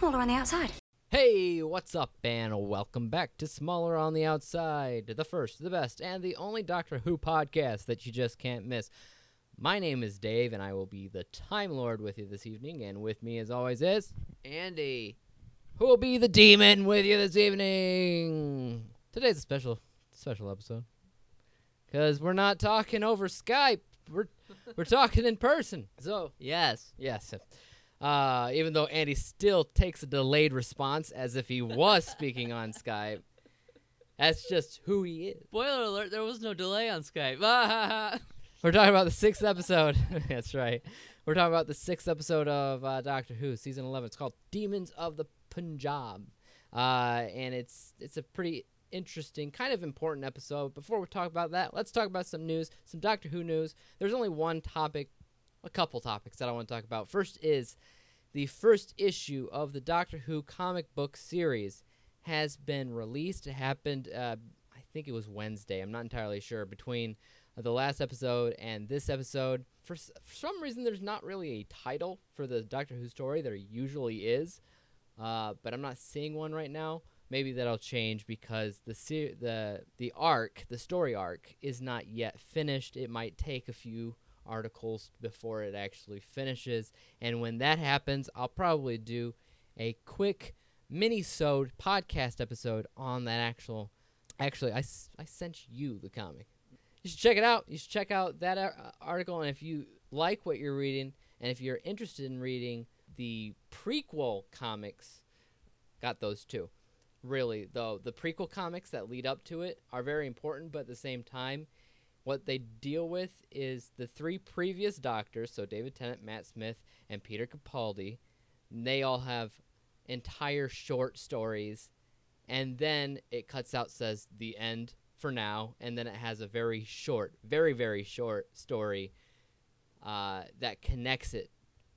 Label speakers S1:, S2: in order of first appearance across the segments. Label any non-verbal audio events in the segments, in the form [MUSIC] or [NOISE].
S1: smaller on the outside.
S2: Hey, what's up, and welcome back to Smaller on the Outside, the first, the best, and the only Doctor Who podcast that you just can't miss. My name is Dave, and I will be the Time Lord with you this evening, and with me, as always, is Andy, who will be the demon with you this evening. Today's a special, special episode, because we're not talking over Skype. We're we're talking in person. So yes, yes. Uh, even though Andy still takes a delayed response as if he was speaking on Skype. That's just who he is.
S3: Spoiler alert, there was no delay on Skype. [LAUGHS]
S2: We're talking about the sixth episode. [LAUGHS] That's right. We're talking about the sixth episode of uh, Doctor Who, season eleven. It's called Demons of the Punjab, uh, and it's it's a pretty interesting, kind of important episode. Before we talk about that, let's talk about some news, some Doctor Who news. There's only one topic, a couple topics that I want to talk about. First is the first issue of the Doctor Who comic book series has been released. It happened, uh, I think it was Wednesday. I'm not entirely sure. Between the last episode and this episode, for, for some reason, there's not really a title for the Doctor Who story. There usually is, uh, but I'm not seeing one right now. Maybe that'll change because the the the arc, the story arc, is not yet finished. It might take a few articles before it actually finishes, and when that happens, I'll probably do a quick mini-sode podcast episode on that actual. Actually, I, I sent you the comic. You should check it out. You should check out that uh, article, and if you like what you're reading, and if you're interested in reading the prequel comics, got those too. Really, though, the prequel comics that lead up to it are very important, but at the same time, what they deal with is the three previous doctors, so David Tennant, Matt Smith, and Peter Capaldi. They all have entire short stories, and then it cuts out, says the end for now, and then it has a very short, very, very short story uh, that connects it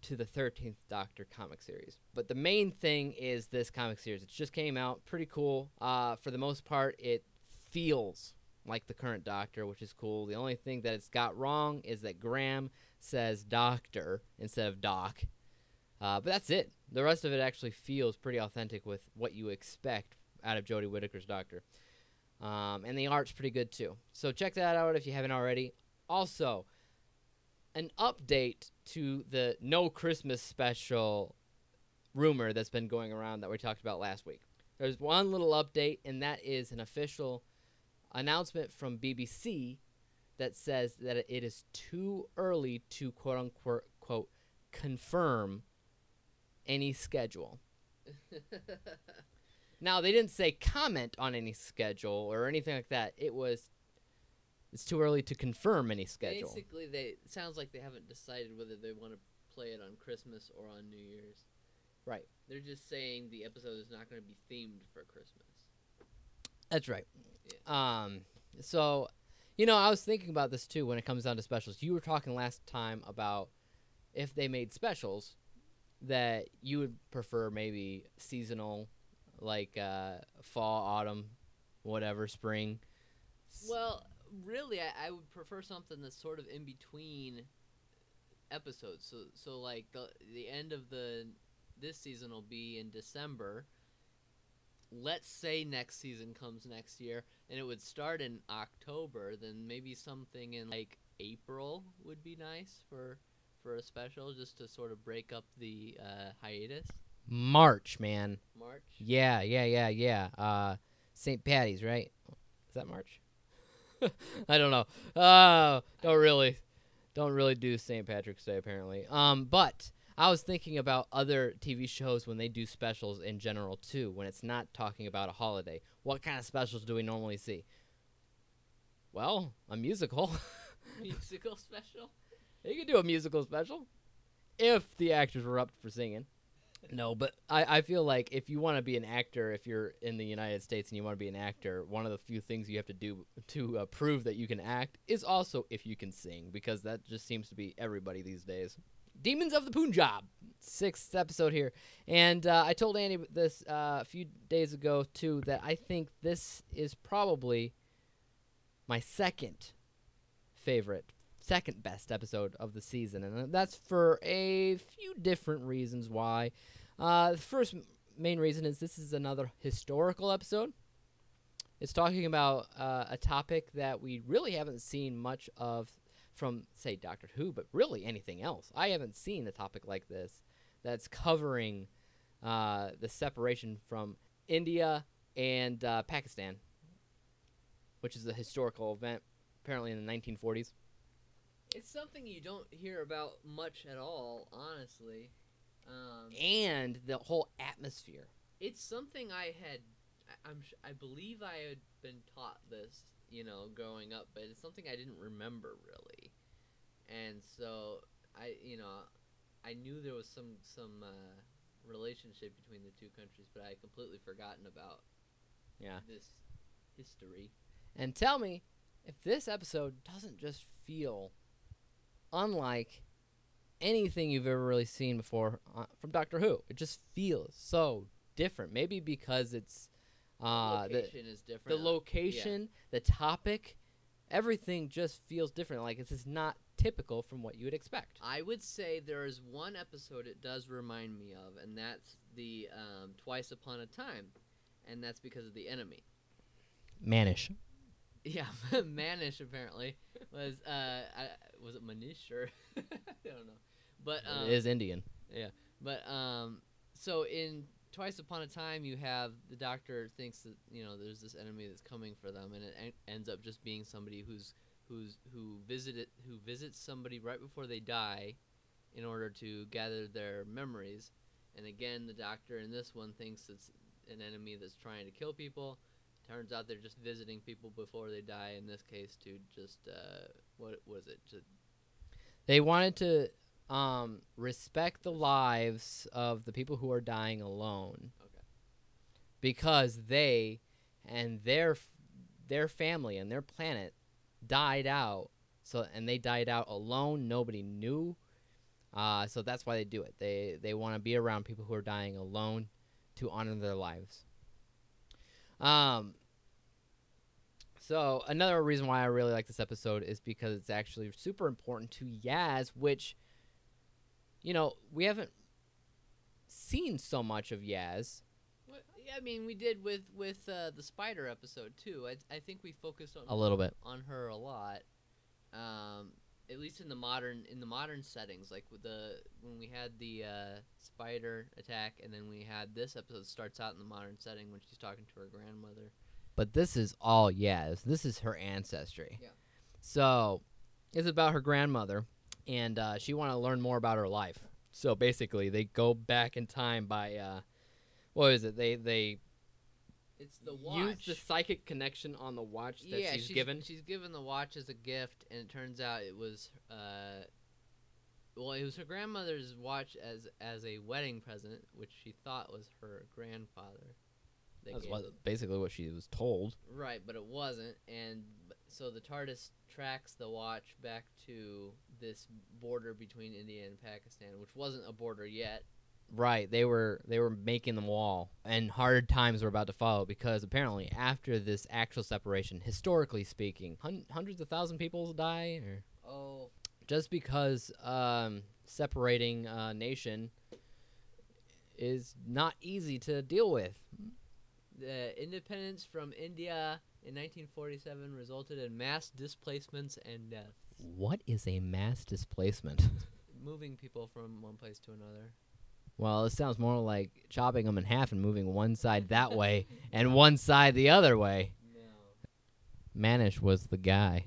S2: to the 13th Doctor comic series. But the main thing is this comic series. It just came out, pretty cool. Uh, for the most part, it feels like the current Doctor, which is cool. The only thing that it's got wrong is that Graham says Doctor instead of Doc. Uh, but that's it. The rest of it actually feels pretty authentic with what you expect out of Jodie Whittaker's Doctor. Um, and the art's pretty good too. So check that out if you haven't already. Also, an update to the no Christmas special rumor that's been going around that we talked about last week. There's one little update, and that is an official announcement from BBC that says that it is too early to quote unquote quote confirm any schedule. [LAUGHS] now they didn't say comment on any schedule or anything like that. It was it's too early to confirm any schedule.
S3: Basically, they sounds like they haven't decided whether they want to play it on Christmas or on New Year's.
S2: Right.
S3: They're just saying the episode is not going to be themed for Christmas.
S2: That's right. Um, so, you know, I was thinking about this too when it comes down to specials. You were talking last time about if they made specials that you would prefer maybe seasonal, like uh, fall, autumn, whatever, spring.
S3: Well, really, I, I would prefer something that's sort of in between episodes. So, so like the the end of the this season will be in December. Let's say next season comes next year, and it would start in October. Then maybe something in like April would be nice for for a special, just to sort of break up the uh, hiatus.
S2: March, man.
S3: March.
S2: Yeah, yeah, yeah, yeah. Uh, St. Patty's, right? Is that March? [LAUGHS] I don't know. Uh, don't really, don't really do St. Patrick's Day apparently. Um, but I was thinking about other TV shows when they do specials in general too. When it's not talking about a holiday, what kind of specials do we normally see? Well, a musical. [LAUGHS]
S3: Musical special.
S2: You could do a musical special if the actors were up for singing. No, but I, I feel like if you want to be an actor, if you're in the United States and you want to be an actor, one of the few things you have to do to uh, prove that you can act is also if you can sing, because that just seems to be everybody these days. Demons of the Punjab, sixth episode here, and uh, I told Andy this uh, a few days ago too that I think this is probably my second favorite, second best episode of the season, and that's for a few different reasons why. Uh, the first main reason is this is another historical episode. It's talking about uh, a topic that we really haven't seen much of from, say, Doctor Who, but really anything else. I haven't seen a topic like this that's covering uh, the separation from India and uh, Pakistan, which is a historical event apparently in the 1940s.
S3: It's something you don't hear about much at all, honestly. Um,
S2: And the whole atmosphere.
S3: it's something I had. I, I'm. I believe I had been taught this, you know, growing up, but it's something I didn't remember really, and so I, you know, I knew there was some some uh, relationship between the two countries, but I had completely forgotten about
S2: Yeah.
S3: this history.
S2: And tell me if this episode doesn't just feel unlike anything you've ever really seen before uh, from Doctor Who. It just feels so different. Maybe because it's uh, the
S3: location is different.
S2: the location, the topic, everything just feels different. Like this is not typical from what you would expect.
S3: I would say there is one episode it does remind me of, and that's the um, Twice Upon a Time, and that's because of the enemy.
S2: Manish. [LAUGHS]
S3: Yeah, [LAUGHS] Manish apparently was uh, I, was it Manish or [LAUGHS] I don't know, but um,
S2: it is Indian.
S3: Yeah, but um, so in Twice Upon a Time, you have the Doctor thinks that you know there's this enemy that's coming for them, and it en- ends up just being somebody who's who's who visited who visits somebody right before they die, in order to gather their memories. And again, the Doctor in this one thinks it's an enemy that's trying to kill people. Turns out they're just visiting people before they die. In this case, to just uh, what was it? To
S2: They wanted to um, respect the lives of the people who are dying alone.
S3: Okay.
S2: Because they and their their family and their planet died out. So and they died out alone. Nobody knew. Uh, so that's why they do it. They they want to be around people who are dying alone to honor their lives. Um. So another reason why I really like this episode is because it's actually super important to Yaz, which, you know, we haven't seen so much of Yaz.
S3: Well, yeah, I mean, we did with with uh, the spider episode too. I, I think we focused on
S2: A little bit.
S3: on her a lot. Um, at least in the modern in the modern settings, like with the when we had the uh, spider attack, and then we had this episode starts out in the modern setting when she's talking to her grandmother.
S2: But this is all Yaz. This is her ancestry.
S3: Yeah.
S2: So it's about her grandmother, and uh, she want to learn more about her life. So basically, they go back in time by, uh, what is it? They they
S3: It's the watch.
S2: use the psychic connection on the watch that
S3: yeah,
S2: she's,
S3: she's
S2: given.
S3: She's given the watch as a gift, and it turns out it was. Uh, well, it was her grandmother's watch as as a wedding present, which she thought was her grandfather.
S2: That's what, basically what she was told.
S3: Right, but it wasn't, and so the TARDIS tracks the watch back to this border between India and Pakistan, which wasn't a border yet.
S2: Right, they were they were making the wall, and hard times were about to follow because apparently after this actual separation, historically speaking, hun- hundreds of thousand people die, or
S3: Oh,
S2: just because um, separating a nation is not easy to deal with.
S3: the independence from India in 1947 resulted in mass displacements and deaths,
S2: What is a mass displacement?
S3: moving people from one place to another.
S2: well, it sounds more like chopping them in half and moving one side that [LAUGHS] way and one side the other way.
S3: No,
S2: Manish was the guy.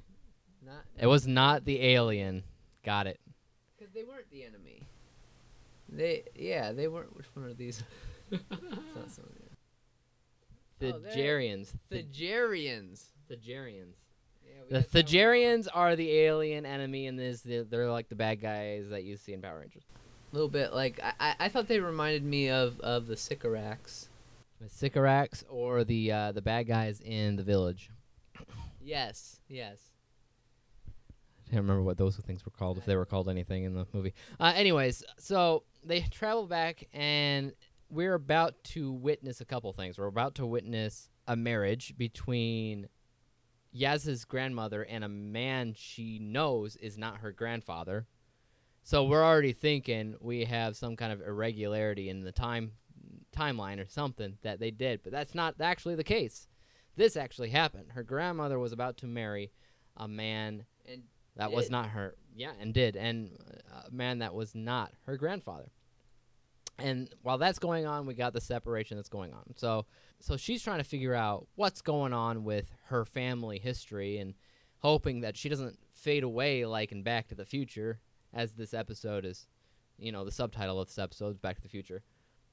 S3: not
S2: It was not the alien. Got it.
S3: because they weren't the enemy. They yeah, they weren't. Which one are these? [LAUGHS] it's not some of the- Jerrians.
S2: The
S3: Oh,
S2: Thijarians.
S3: The Jarians.
S2: Thijarians.
S3: Yeah, we
S2: The
S3: got that one.
S2: Thijarians are the alien enemy, and this they're, they're like the bad guys that you see in Power Rangers.
S3: A little bit like I, I, I thought they reminded me of of the Sycorax.
S2: The Sycorax or the uh, the bad guys in the village.
S3: Yes, yes.
S2: I can't remember what those things were called, if they were called anything in the movie. Uh, anyways, so they travel back, and we're about to witness a couple things. We're about to witness a marriage between Yaz's grandmother and a man she knows is not her grandfather. So we're already thinking we have some kind of irregularity in the time timeline or something that they did, but that's not actually the case. This actually happened. Her grandmother was about to marry a man
S3: And
S2: that was not her. Yeah, and did, and a man that was not her grandfather. And while that's going on, we got the separation that's going on. So, so she's trying to figure out what's going on with her family history and hoping that she doesn't fade away like in Back to the Future, as this episode is, you know, the subtitle of this episode is Back to the Future.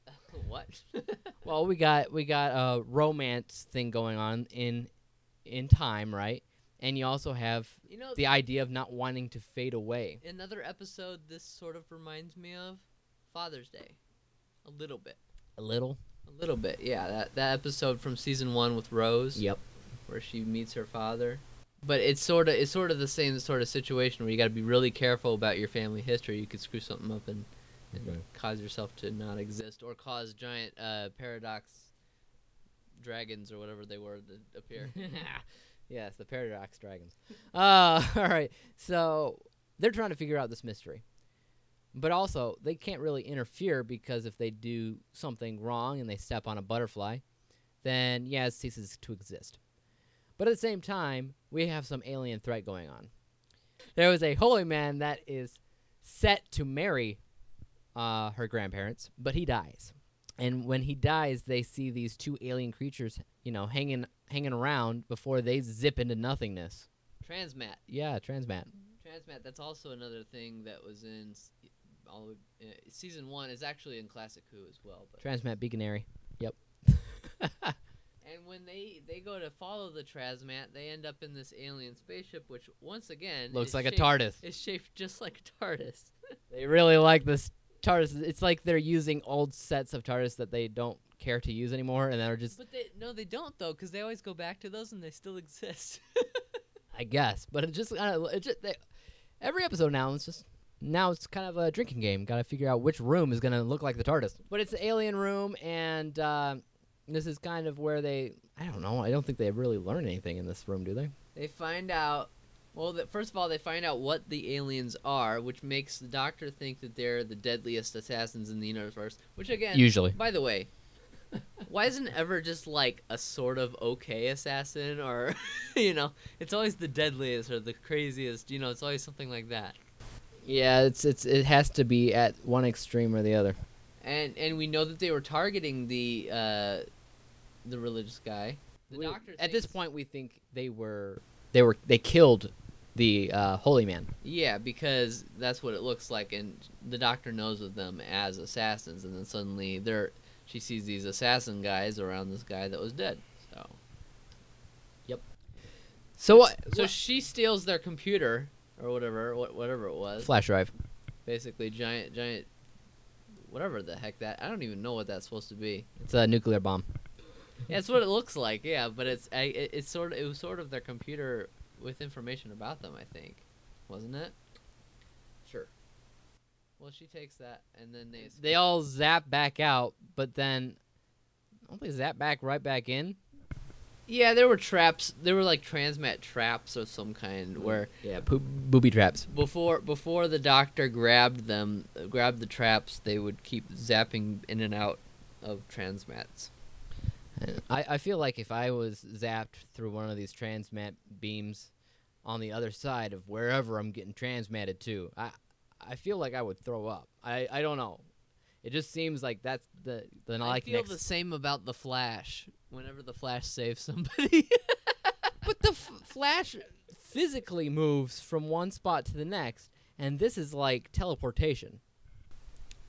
S2: [LAUGHS]
S3: what? [LAUGHS]
S2: Well, we got we got a romance thing going on in in time, right? And you also have
S3: you know,
S2: the idea of not wanting to fade away.
S3: another episode this sort of reminds me of Father's Day, a little bit.
S2: A little.
S3: A little bit, yeah. That that episode from season one with Rose,
S2: Yep.
S3: where she meets her father. But it's sort of it's sort of the same sort of situation where you got to be really careful about your family history. You could screw something up and, and
S2: Okay.
S3: cause yourself to not exist, or cause giant uh, paradox dragons or whatever they were that appear. [LAUGHS] [LAUGHS]
S2: yes, the paradox dragons. Uh, [LAUGHS] all right. So they're trying to figure out this mystery, but also they can't really interfere because if they do something wrong and they step on a butterfly, then yeah, it ceases to exist. But at the same time, we have some alien threat going on. There was a holy man that is set to marry uh, her grandparents, but he dies. And when he dies, they see these two alien creatures, you know, hanging hanging around before they zip into nothingness.
S3: Transmat.
S2: Yeah, transmat.
S3: Transmat. That's also another thing that was in all uh, season one. Is actually in Classic Who as well. But
S2: Transmat beaconary. Yep. [LAUGHS]
S3: and when they they go to follow the Transmat, they end up in this alien spaceship, which once again
S2: Looks like a TARDIS.
S3: It's shaped just like a TARDIS. [LAUGHS]
S2: They really like this TARDIS. It's like they're using old sets of TARDIS that they don't care to use anymore, and they're just,
S3: But they no, they don't though, because they always go back to those and they still exist. [LAUGHS]
S2: I guess. But it just of, it just they, every episode now it's just now it's kind of a drinking game. Got to figure out which room is gonna look like the TARDIS. But it's the alien room, and uh, this is kind of where they. I don't know. I don't think they really learn anything in this room, do they?
S3: they find out. Well, the, first of all, they find out what the aliens are, which makes the Doctor think that they're the deadliest assassins in the universe. Which again,
S2: Usually.
S3: By the way, [LAUGHS] why isn't ever just like a sort of okay assassin, or [LAUGHS] you know, it's always the deadliest or the craziest. You know, it's always something like that.
S2: Yeah, it's it's it has to be at one extreme or the other.
S3: And and we know that they were targeting the uh, the religious guy. The
S2: We-
S3: doctor
S2: at this point, we think they were they were they killed the uh, holy man.
S3: Yeah, because that's what it looks like, and the doctor knows of them as assassins, and then suddenly they're she sees these assassin guys around this guy that was dead. So Yep.
S2: So what?
S3: so she steals their computer or whatever, what whatever it was.
S2: flash drive.
S3: Basically, giant giant, whatever the heck that I don't even know what that's supposed to be.
S2: It's a nuclear bomb.
S3: Yeah, it's what it looks like. Yeah, but it's I, it, it's sort of it was sort of their computer with information about them. I think, wasn't it?
S2: Sure.
S3: Well, she takes that, and then they
S2: They all zap back out, but then don't they zap back right back in?
S3: Yeah, there were traps. There were like transmat traps of some kind mm-hmm. where
S2: Yeah, poop, booby traps.
S3: before before the doctor grabbed them, grabbed the traps, they would keep zapping in and out of transmats.
S2: I, I feel like if I was zapped through one of these transmat beams on the other side of wherever I'm getting transmatted to, I I feel like I would throw up. I, I don't know. It just seems like that's the the
S3: I
S2: like
S3: feel
S2: next.
S3: the same about the Flash. Whenever the Flash saves somebody, [LAUGHS]
S2: but the f- Flash physically moves from one spot to the next, and this is like teleportation.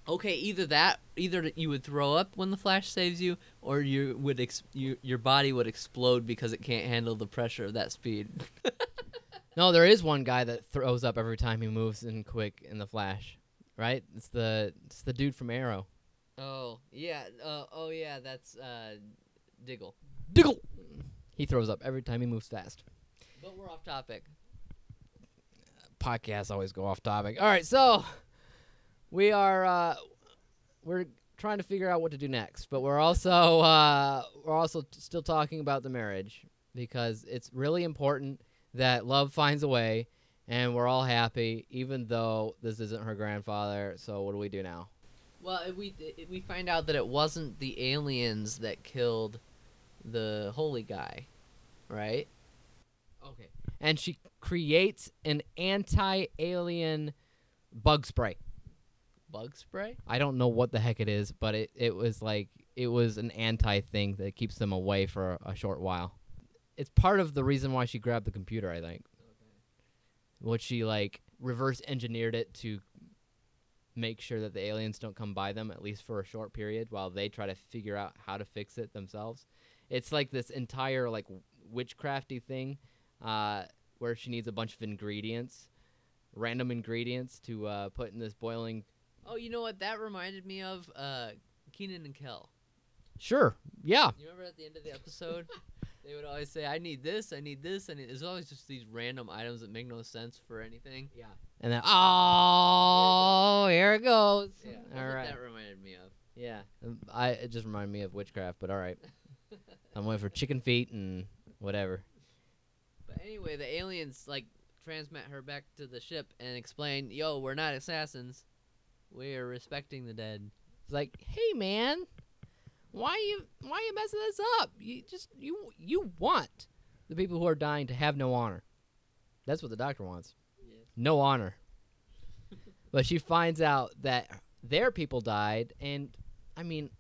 S3: okay, either that, either you would throw up when the Flash saves you, or you would ex- you, your body would explode because it can't handle the pressure of that speed. [LAUGHS]
S2: No, there is one guy that throws up every time he moves in quick in the Flash, right? It's the it's the dude from Arrow.
S3: oh yeah, uh, oh yeah, that's uh, Diggle.
S2: Diggle. He throws up every time he moves fast.
S3: But we're off topic.
S2: Podcasts always go off topic. All right, so we are uh, we're trying to figure out what to do next, but we're also uh, we're also t- still talking about the marriage because it's really important that love finds a way, and we're all happy, even though this isn't her grandfather. So what do we do now?
S3: Well, if we if we find out that it wasn't the aliens that killed the holy guy, right?
S2: Okay. And she creates an anti-alien bug spray.
S3: Bug spray.
S2: I don't know what the heck it is, but it, it was like it was an anti thing that keeps them away for a, a short while. It's part of the reason why she grabbed the computer, I think. What she like reverse engineered it to make sure that the aliens don't come by them at least for a short period while they try to figure out how to fix it themselves. It's like this entire like witchcrafty thing uh, where she needs a bunch of ingredients, random ingredients to uh, put in this boiling.
S3: Oh, you know what? That reminded me of uh, Kenan and Kel.
S2: Sure, yeah,
S3: You remember at the end of the episode, they would always say, "I need this, I need this, And need." There's always just these random items that make no sense for anything.
S2: yeah, and then oh, here it goes.
S3: Yeah, that's
S2: all
S3: what
S2: right.
S3: That reminded me of.
S2: Yeah, um, I it just reminded me of witchcraft, but all right. I'm waiting for chicken feet and whatever.
S3: But anyway, the aliens like transmit her back to the ship and explain, "Yo, we're not assassins. We are respecting the dead."
S2: It's like, hey man, why you why you messing this up? You just you you want the people who are dying to have no honor. That's what the doctor wants.
S3: Yes.
S2: No honor. [LAUGHS] but she finds out that their people died, and I mean,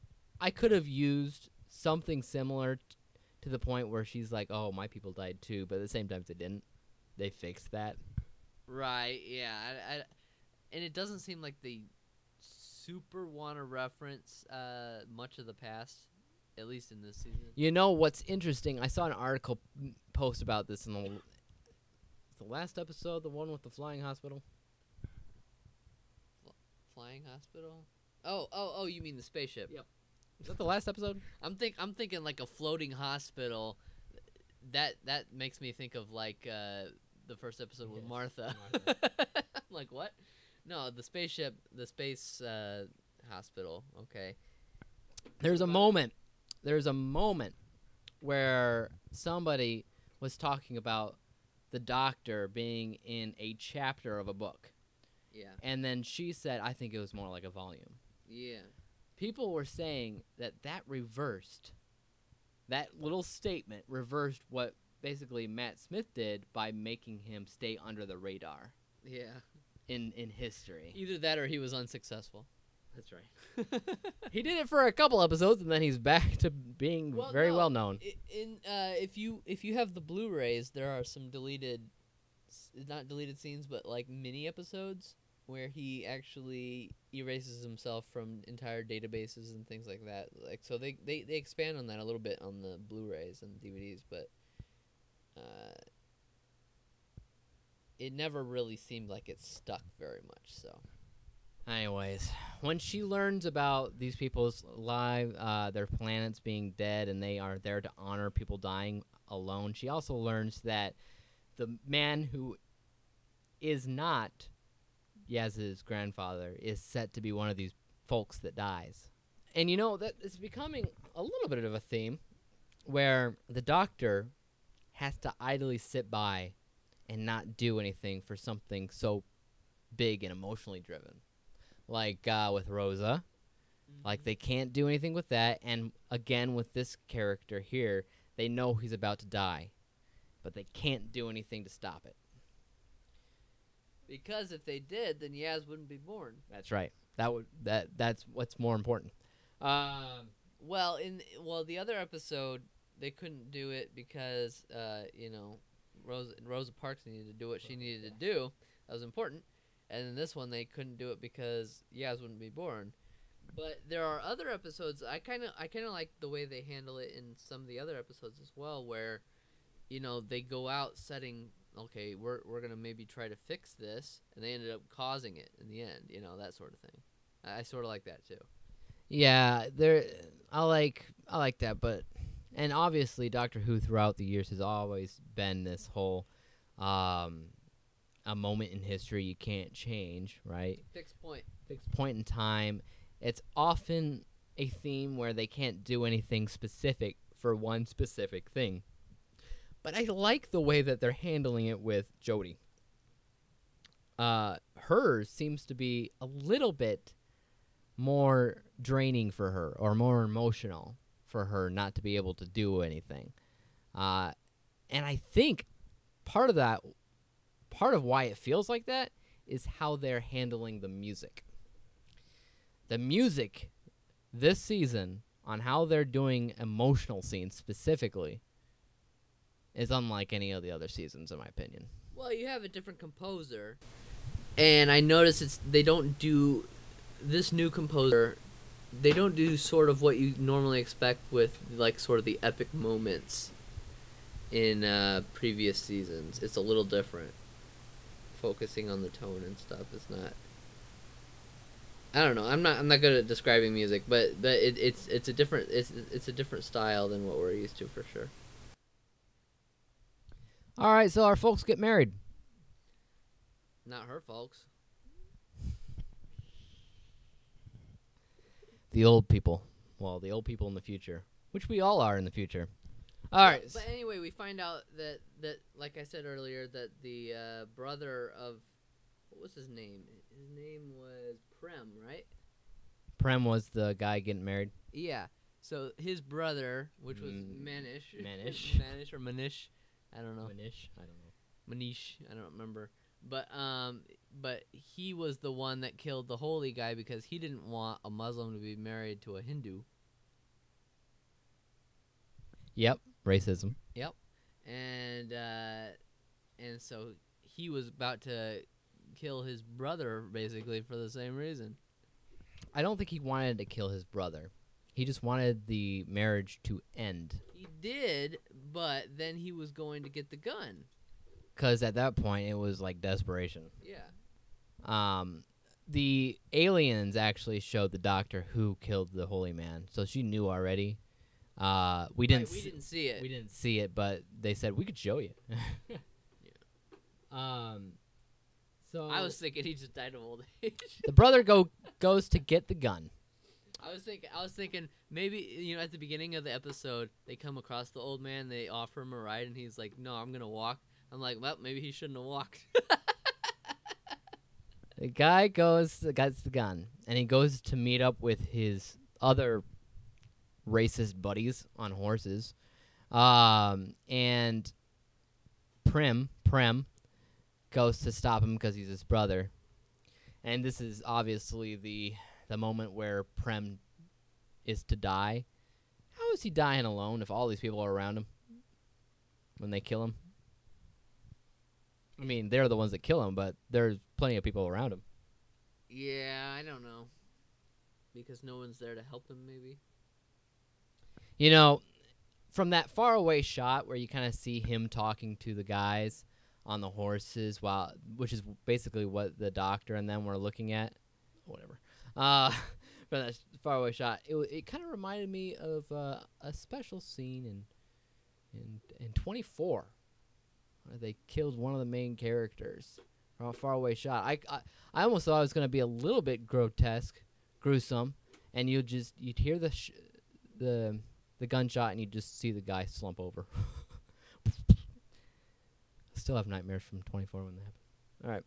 S2: I could have used something similar t- to the point where she's like, "Oh, my people died too," but at the same time, they didn't. They fixed that.
S3: Right. Yeah. I, I, and it doesn't seem like they super want to reference uh, much of the past, at least in this season.
S2: You know what's interesting? I saw an article post about this in the the last episode, the one with the flying hospital.
S3: Flying hospital. Oh, oh, oh! You mean the spaceship?
S2: Yep. Is that the last episode?
S3: I'm think I'm thinking like a floating hospital. That that makes me think of like uh, the first episode with
S2: Yes,
S3: Martha. [LAUGHS] Like what? No, the spaceship, the space uh, hospital. Okay.
S2: There's a moment. There's a moment where somebody was talking about the doctor being in a chapter of a book.
S3: Yeah.
S2: And then she said, I think it was more like a volume.
S3: Yeah.
S2: People were saying that that reversed, that little statement reversed what basically Matt Smith did by making him stay under the radar
S3: Yeah.
S2: in, in history.
S3: Either that or he was unsuccessful.
S2: That's right. [LAUGHS] He did it for a couple episodes and then he's back to being
S3: Well,
S2: very
S3: no,
S2: well known.
S3: In uh, if you if you have the Blu-rays, there are some deleted, not deleted scenes, but like mini episodes where he actually erases himself from entire databases and things like that. Like so, they they, they expand on that a little bit on the Blu-rays and DVDs, but uh, it never really seemed like it stuck very much. So
S2: Anyways, when she learns about these people's live, uh, their planets being dead, and they are there to honor people dying alone, she also learns that the man who is not Yaz's grandfather is set to be one of these folks that dies. And you know that it's becoming a little bit of a theme where the doctor has to idly sit by and not do anything for something so big and emotionally driven like uh, with Rosa. Like they can't do anything with that, and again with this character here, they know he's about to die, but they can't do anything to stop it.
S3: Because if they did, then Yaz wouldn't be born.
S2: That's right. That would that that's what's more important. Um,
S3: Well, in well the other episode they couldn't do it because uh, you know Rosa Rosa Parks needed to do what she needed to do. That was important. And in this one they couldn't do it because Yaz wouldn't be born. But there are other episodes I kind of I kind of like the way they handle it in some of the other episodes as well where you know they go out setting okay, we're we're going to maybe try to fix this and they ended up causing it in the end, you know, that sort of thing. I, I sort of like that too.
S2: yeah, there. I like I like that, but and obviously Doctor Who throughout the years has always been this whole um, a moment in history you can't change, right?
S3: Fixed point.
S2: fixed point in time. It's often a theme where they can't do anything specific for one specific thing. But I like the way that they're handling it with Jodie. Uh, hers seems to be a little bit more draining for her or more emotional for her not to be able to do anything. Uh, and I think part of that, part of why it feels like that, is how they're handling the music. The music this season on how they're doing emotional scenes specifically is unlike any of the other seasons, in my opinion.
S3: Well, you have a different composer, and I notice it's they don't do this new composer. They don't do sort of what you normally expect with like sort of the epic moments in uh, previous seasons. It's a little different, focusing on the tone and stuff. It's not. I don't know. I'm not. I'm not good at describing music, but but it, it's it's a different it's it's a different style than what we're used to for sure.
S2: All right, so our folks get married.
S3: Not her, folks.
S2: The old people. Well, the old people in the future, which we all are in the future. All right.
S3: But anyway, we find out that that like I said earlier that the uh, brother of what was his name? His name was Prem, right?
S2: Prem was the guy getting married.
S3: Yeah. So his brother, which was
S2: Mm,
S3: Manish, [LAUGHS]
S2: Manish.
S3: Manish or Manish, I don't know.
S2: Manish? I don't know.
S3: Manish, I don't remember. But um, but he was the one that killed the holy guy because he didn't want a Muslim to be married to a Hindu.
S2: Yep, racism.
S3: Yep, and uh, and so he was about to kill his brother basically for the same reason.
S2: I don't think he wanted to kill his brother. He just wanted the marriage to end.
S3: He did, but then he was going to get the gun.
S2: Because at that point, it was like desperation.
S3: Yeah.
S2: Um, the aliens actually showed the doctor who killed the holy man, so she knew already. Uh, we didn't.
S3: Right, we
S2: see-
S3: didn't see it.
S2: we didn't see it, but they said we could show you. [LAUGHS] Um. So
S3: I was thinking he just died of old age.
S2: the brother go goes to get the gun.
S3: I was thinking I was thinking maybe you know at the beginning of the episode they come across the old man, they offer him a ride and he's like, "No, I'm to walk." I'm like, "Well, maybe he shouldn't have walked." [LAUGHS]
S2: The guy goes gets the gun, and he goes to meet up with his other racist buddies on horses. Um, and Prim Prem goes to stop him because he's his brother. And this is obviously the the moment where Prem is to die. How is he dying alone if all these people are around him when they kill him? I mean, they're the ones that kill him, but there's plenty of people around him.
S3: yeah, I don't know. Because no one's there to help him maybe.
S2: You know, from that far away shot where you kind of see him talking to the guys on the horses, while which is basically what the doctor and them were looking at, whatever. Uh, [LAUGHS] from that far away shot, it it kind of reminded me of uh, a special scene in in in 24 where they killed one of the main characters from a far away shot. I I, I almost thought it was going to be a little bit grotesque, gruesome, and you'd just you'd hear the sh- the the gunshot and you'd just see the guy slump over. I [LAUGHS] still have nightmares from 24 when that happened. All right.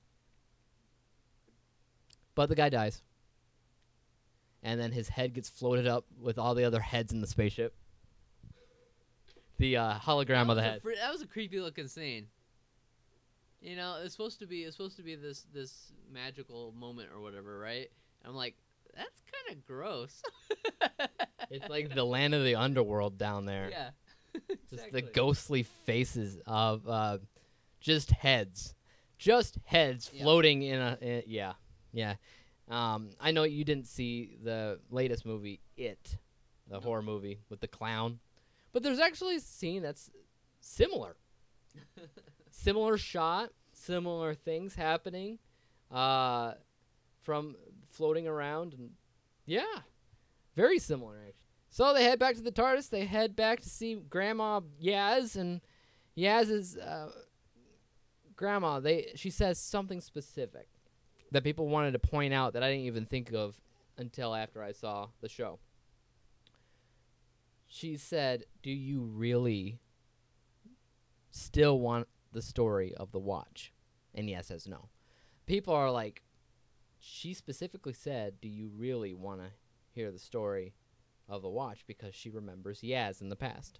S2: But the guy dies. And then his head gets floated up with all the other heads in the spaceship. The uh, hologram of the head.
S3: fr- that was a creepy looking scene. You know, it's supposed to be it's supposed to be this this magical moment or whatever, right? I'm like, that's kind of gross. [LAUGHS]
S2: It's like the land of the underworld down there.
S3: yeah, [LAUGHS]
S2: Just the ghostly faces of uh, just heads, just heads
S3: Yeah.
S2: floating in a in, yeah, yeah. Um, I know you didn't see the latest movie, It, the
S3: No.
S2: horror movie with the clown, but there's actually a scene that's similar, [LAUGHS] similar shot, similar things happening, uh, from floating around and yeah, very similar actually. So they head back to the TARDIS. They head back to see Grandma Yaz, and Yaz's uh, grandma. They she says something specific that people wanted to point out that I didn't even think of until after I saw the show. She said, "Do you really still want the story of the watch?" And Yaz says no. People are like she specifically said, "Do you really want to hear the story of the watch?" Because she remembers Yaz in the past.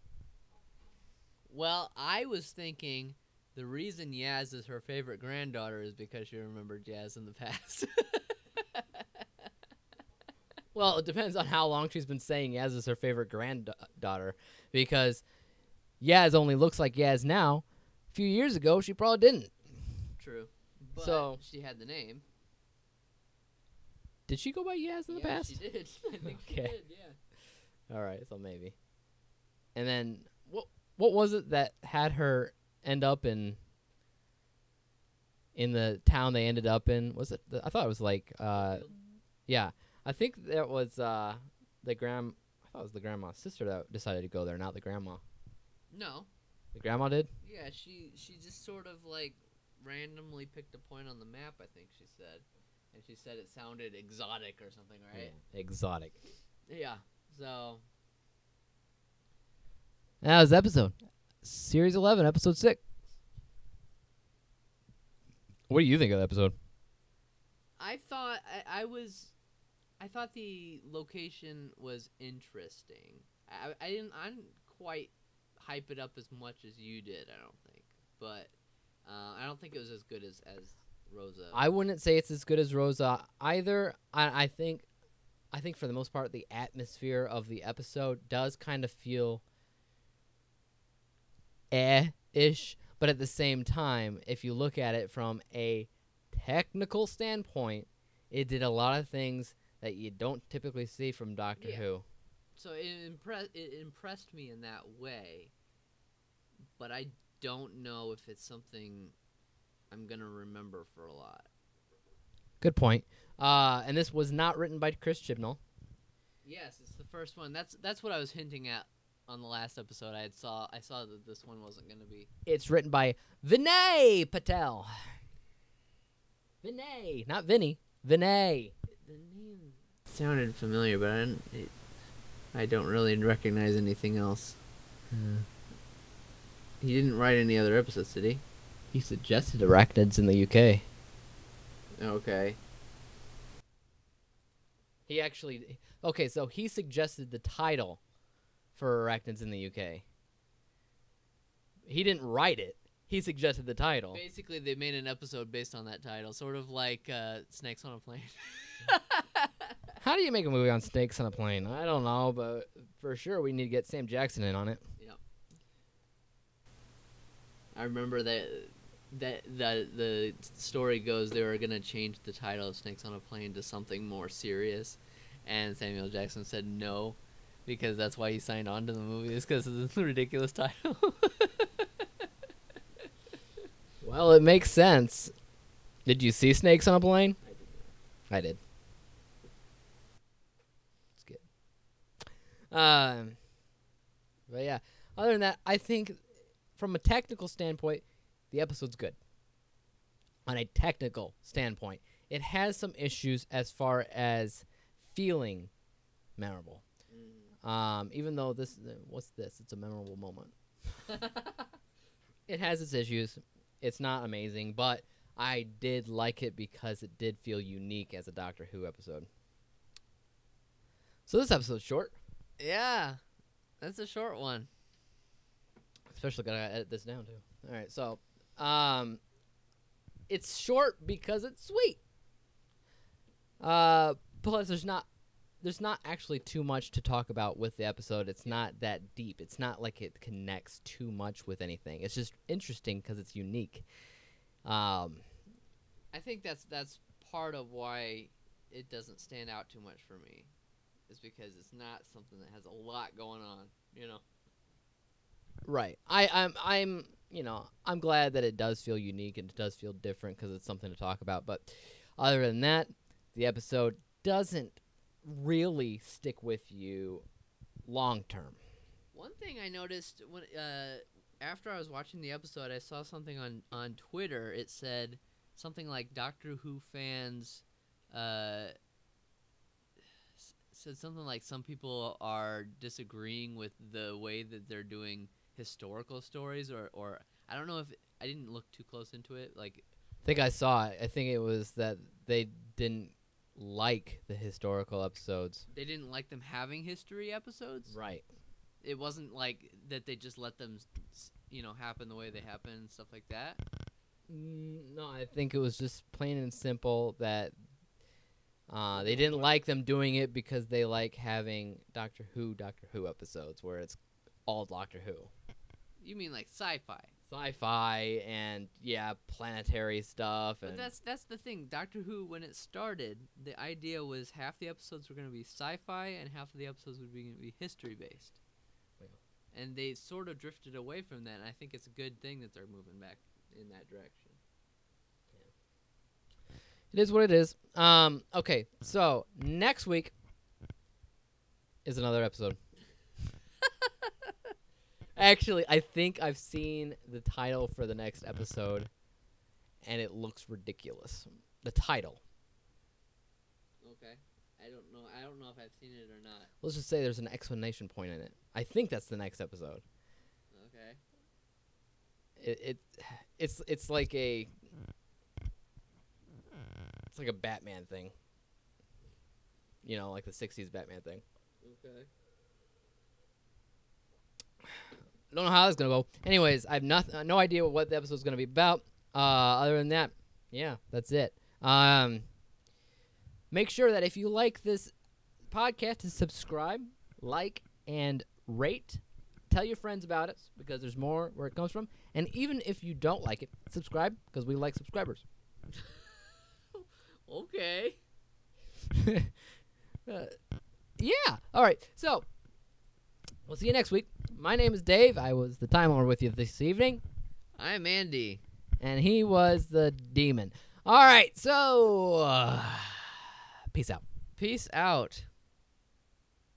S3: Well, I was thinking the reason Yaz is her favorite granddaughter is because she remembered Yaz in the past. [LAUGHS]
S2: Well, it depends on how long she's been saying Yaz is her favorite granddaughter, because Yaz only looks like Yaz now. A few years ago, she probably didn't.
S3: True. But
S2: So-
S3: she had the name.
S2: Did she go by Yaz in the
S3: yeah,
S2: past?
S3: she did. [LAUGHS] I think she [LAUGHS] did. Yeah.
S2: All right, so maybe. And then what? What was it that had her end up in? In the town they ended up in, was it? The, I thought it was like, uh, yeah, I think that was uh, the grand. I thought it was the grandma's sister that decided to go there, not the grandma.
S3: No.
S2: The grandma did.
S3: Yeah, she she just sort of like randomly picked a point on the map. I think she said, and she said it sounded exotic or something, right?
S2: Yeah, Exotic.
S3: Yeah. So
S2: That was the episode. Series 11, episode 6. What do you think of the episode?
S3: I thought I, I was, I thought the location was interesting. I, I didn't I didn't quite hype it up as much as you did. I don't think, but uh, I don't think it was as good as as Rosa.
S2: I wouldn't say it's as good as Rosa either. I, I think I think for the most part the atmosphere of the episode does kind of feel eh ish, but at the same time, if you look at it from a technical standpoint, it did a lot of things that you don't typically see from Doctor
S3: Yeah.
S2: Who.
S3: so it impressed it impressed me in that way, but I don't know if it's something I'm gonna remember for a lot.
S2: Good point. Uh, and this was not written by Chris Chibnall.
S3: Yes, it's the first one. That's that's what I was hinting at on the last episode. I had saw I saw that this one wasn't gonna be.
S2: It's written by Vinay Patel. Vinay, not Vinny. Vinay.
S3: The name sounded familiar, but I don't, it, I don't really recognize anything else. Hmm. He didn't write any other episodes, did he?
S2: He suggested arachnids in the UK.
S3: Okay.
S2: He actually okay, so he suggested the title for arachnids in the UK. He didn't write it. He suggested the title.
S3: Basically, they made an episode based on that title, sort of like uh, Snakes on a Plane. [LAUGHS]
S2: How do you make a movie on snakes on a plane? I don't know, but for sure we need to get Sam Jackson in on it. Yeah.
S3: I remember that that the the story goes they were gonna change the title of Snakes on a Plane to something more serious, and Samuel Jackson said no, because that's why he signed on to the movie is because of the [LAUGHS] ridiculous title. [LAUGHS]
S2: Well, it makes sense. Did you see snakes on a plane? I did. It's good. Um, but yeah, other than that, I think from a technical standpoint, the episode's good. On a technical standpoint, it has some issues as far as feeling memorable. Um, even though this, what's this? It's a memorable moment. [LAUGHS] It has its issues. It's not amazing, but I did like it because it did feel unique as a Doctor Who episode. So this episode's short.
S3: yeah, that's a short one.
S2: Especially gotta edit this down too. All right, so um, it's short because it's sweet. Uh, plus there's not there's not actually too much to talk about with the episode. It's not that deep. It's not like it connects too much with anything. It's just interesting because it's unique. Um,
S3: I think that's that's part of why it doesn't stand out too much for me, is because it's not something that has a lot going on. You know.
S2: Right. I, I'm I'm you know I'm glad that it does feel unique and it does feel different because it's something to talk about. But other than that, the episode doesn't really stick with you long term.
S3: One thing I noticed when uh, after I was watching the episode, I saw something on on Twitter. It said something like Doctor Who fans uh, s- said something like some people are disagreeing with the way that they're doing historical stories, or or I don't know if I didn't look too close into it. Like
S2: I think I saw it. I think it was that they didn't like the historical episodes.
S3: They didn't like them having history episodes.
S2: Right.
S3: It wasn't like that. They just let them, you know, happen the way they happen and stuff like that.
S2: Mm, No, I think it was just plain and simple that uh, they didn't like them doing it because they like having Doctor Who, Doctor Who episodes where it's all Doctor Who.
S3: You mean like sci-fi?
S2: Sci-fi and yeah, planetary stuff and
S3: But that's that's the thing. Doctor Who, when it started, the idea was half the episodes were going to be sci-fi and half of the episodes would be going to be history based.
S2: Yeah.
S3: And they sort of drifted away from that. And I think it's a good thing that they're moving back in that direction.
S2: it is what it is. Um, okay, so next week is another episode. Actually, I think I've seen the title for the next episode, and it looks ridiculous. The title.
S3: Okay. I don't know. I don't know if I've seen it or not.
S2: Let's just say there's an explanation point in it. I think that's the next episode.
S3: Okay.
S2: It, it it's it's like a it's like a Batman thing. You know, like the '60s Batman thing.
S3: Okay.
S2: Don't know how that's gonna go. Anyways, I have noth- uh, no idea what the episode's gonna be about. Uh, other than that, yeah, that's it. Um, make sure that if you like this podcast, to subscribe, like, and rate. Tell your friends about it because there's more where it comes from. And even if you don't like it, subscribe because we like subscribers. [LAUGHS]
S3: Okay. [LAUGHS]
S2: Uh, yeah. All right. So we'll see you next week. My name is Dave. I was the Time Lord with you this evening.
S3: I'm Andy.
S2: and he was the demon. All right, so uh, peace out.
S3: Peace out.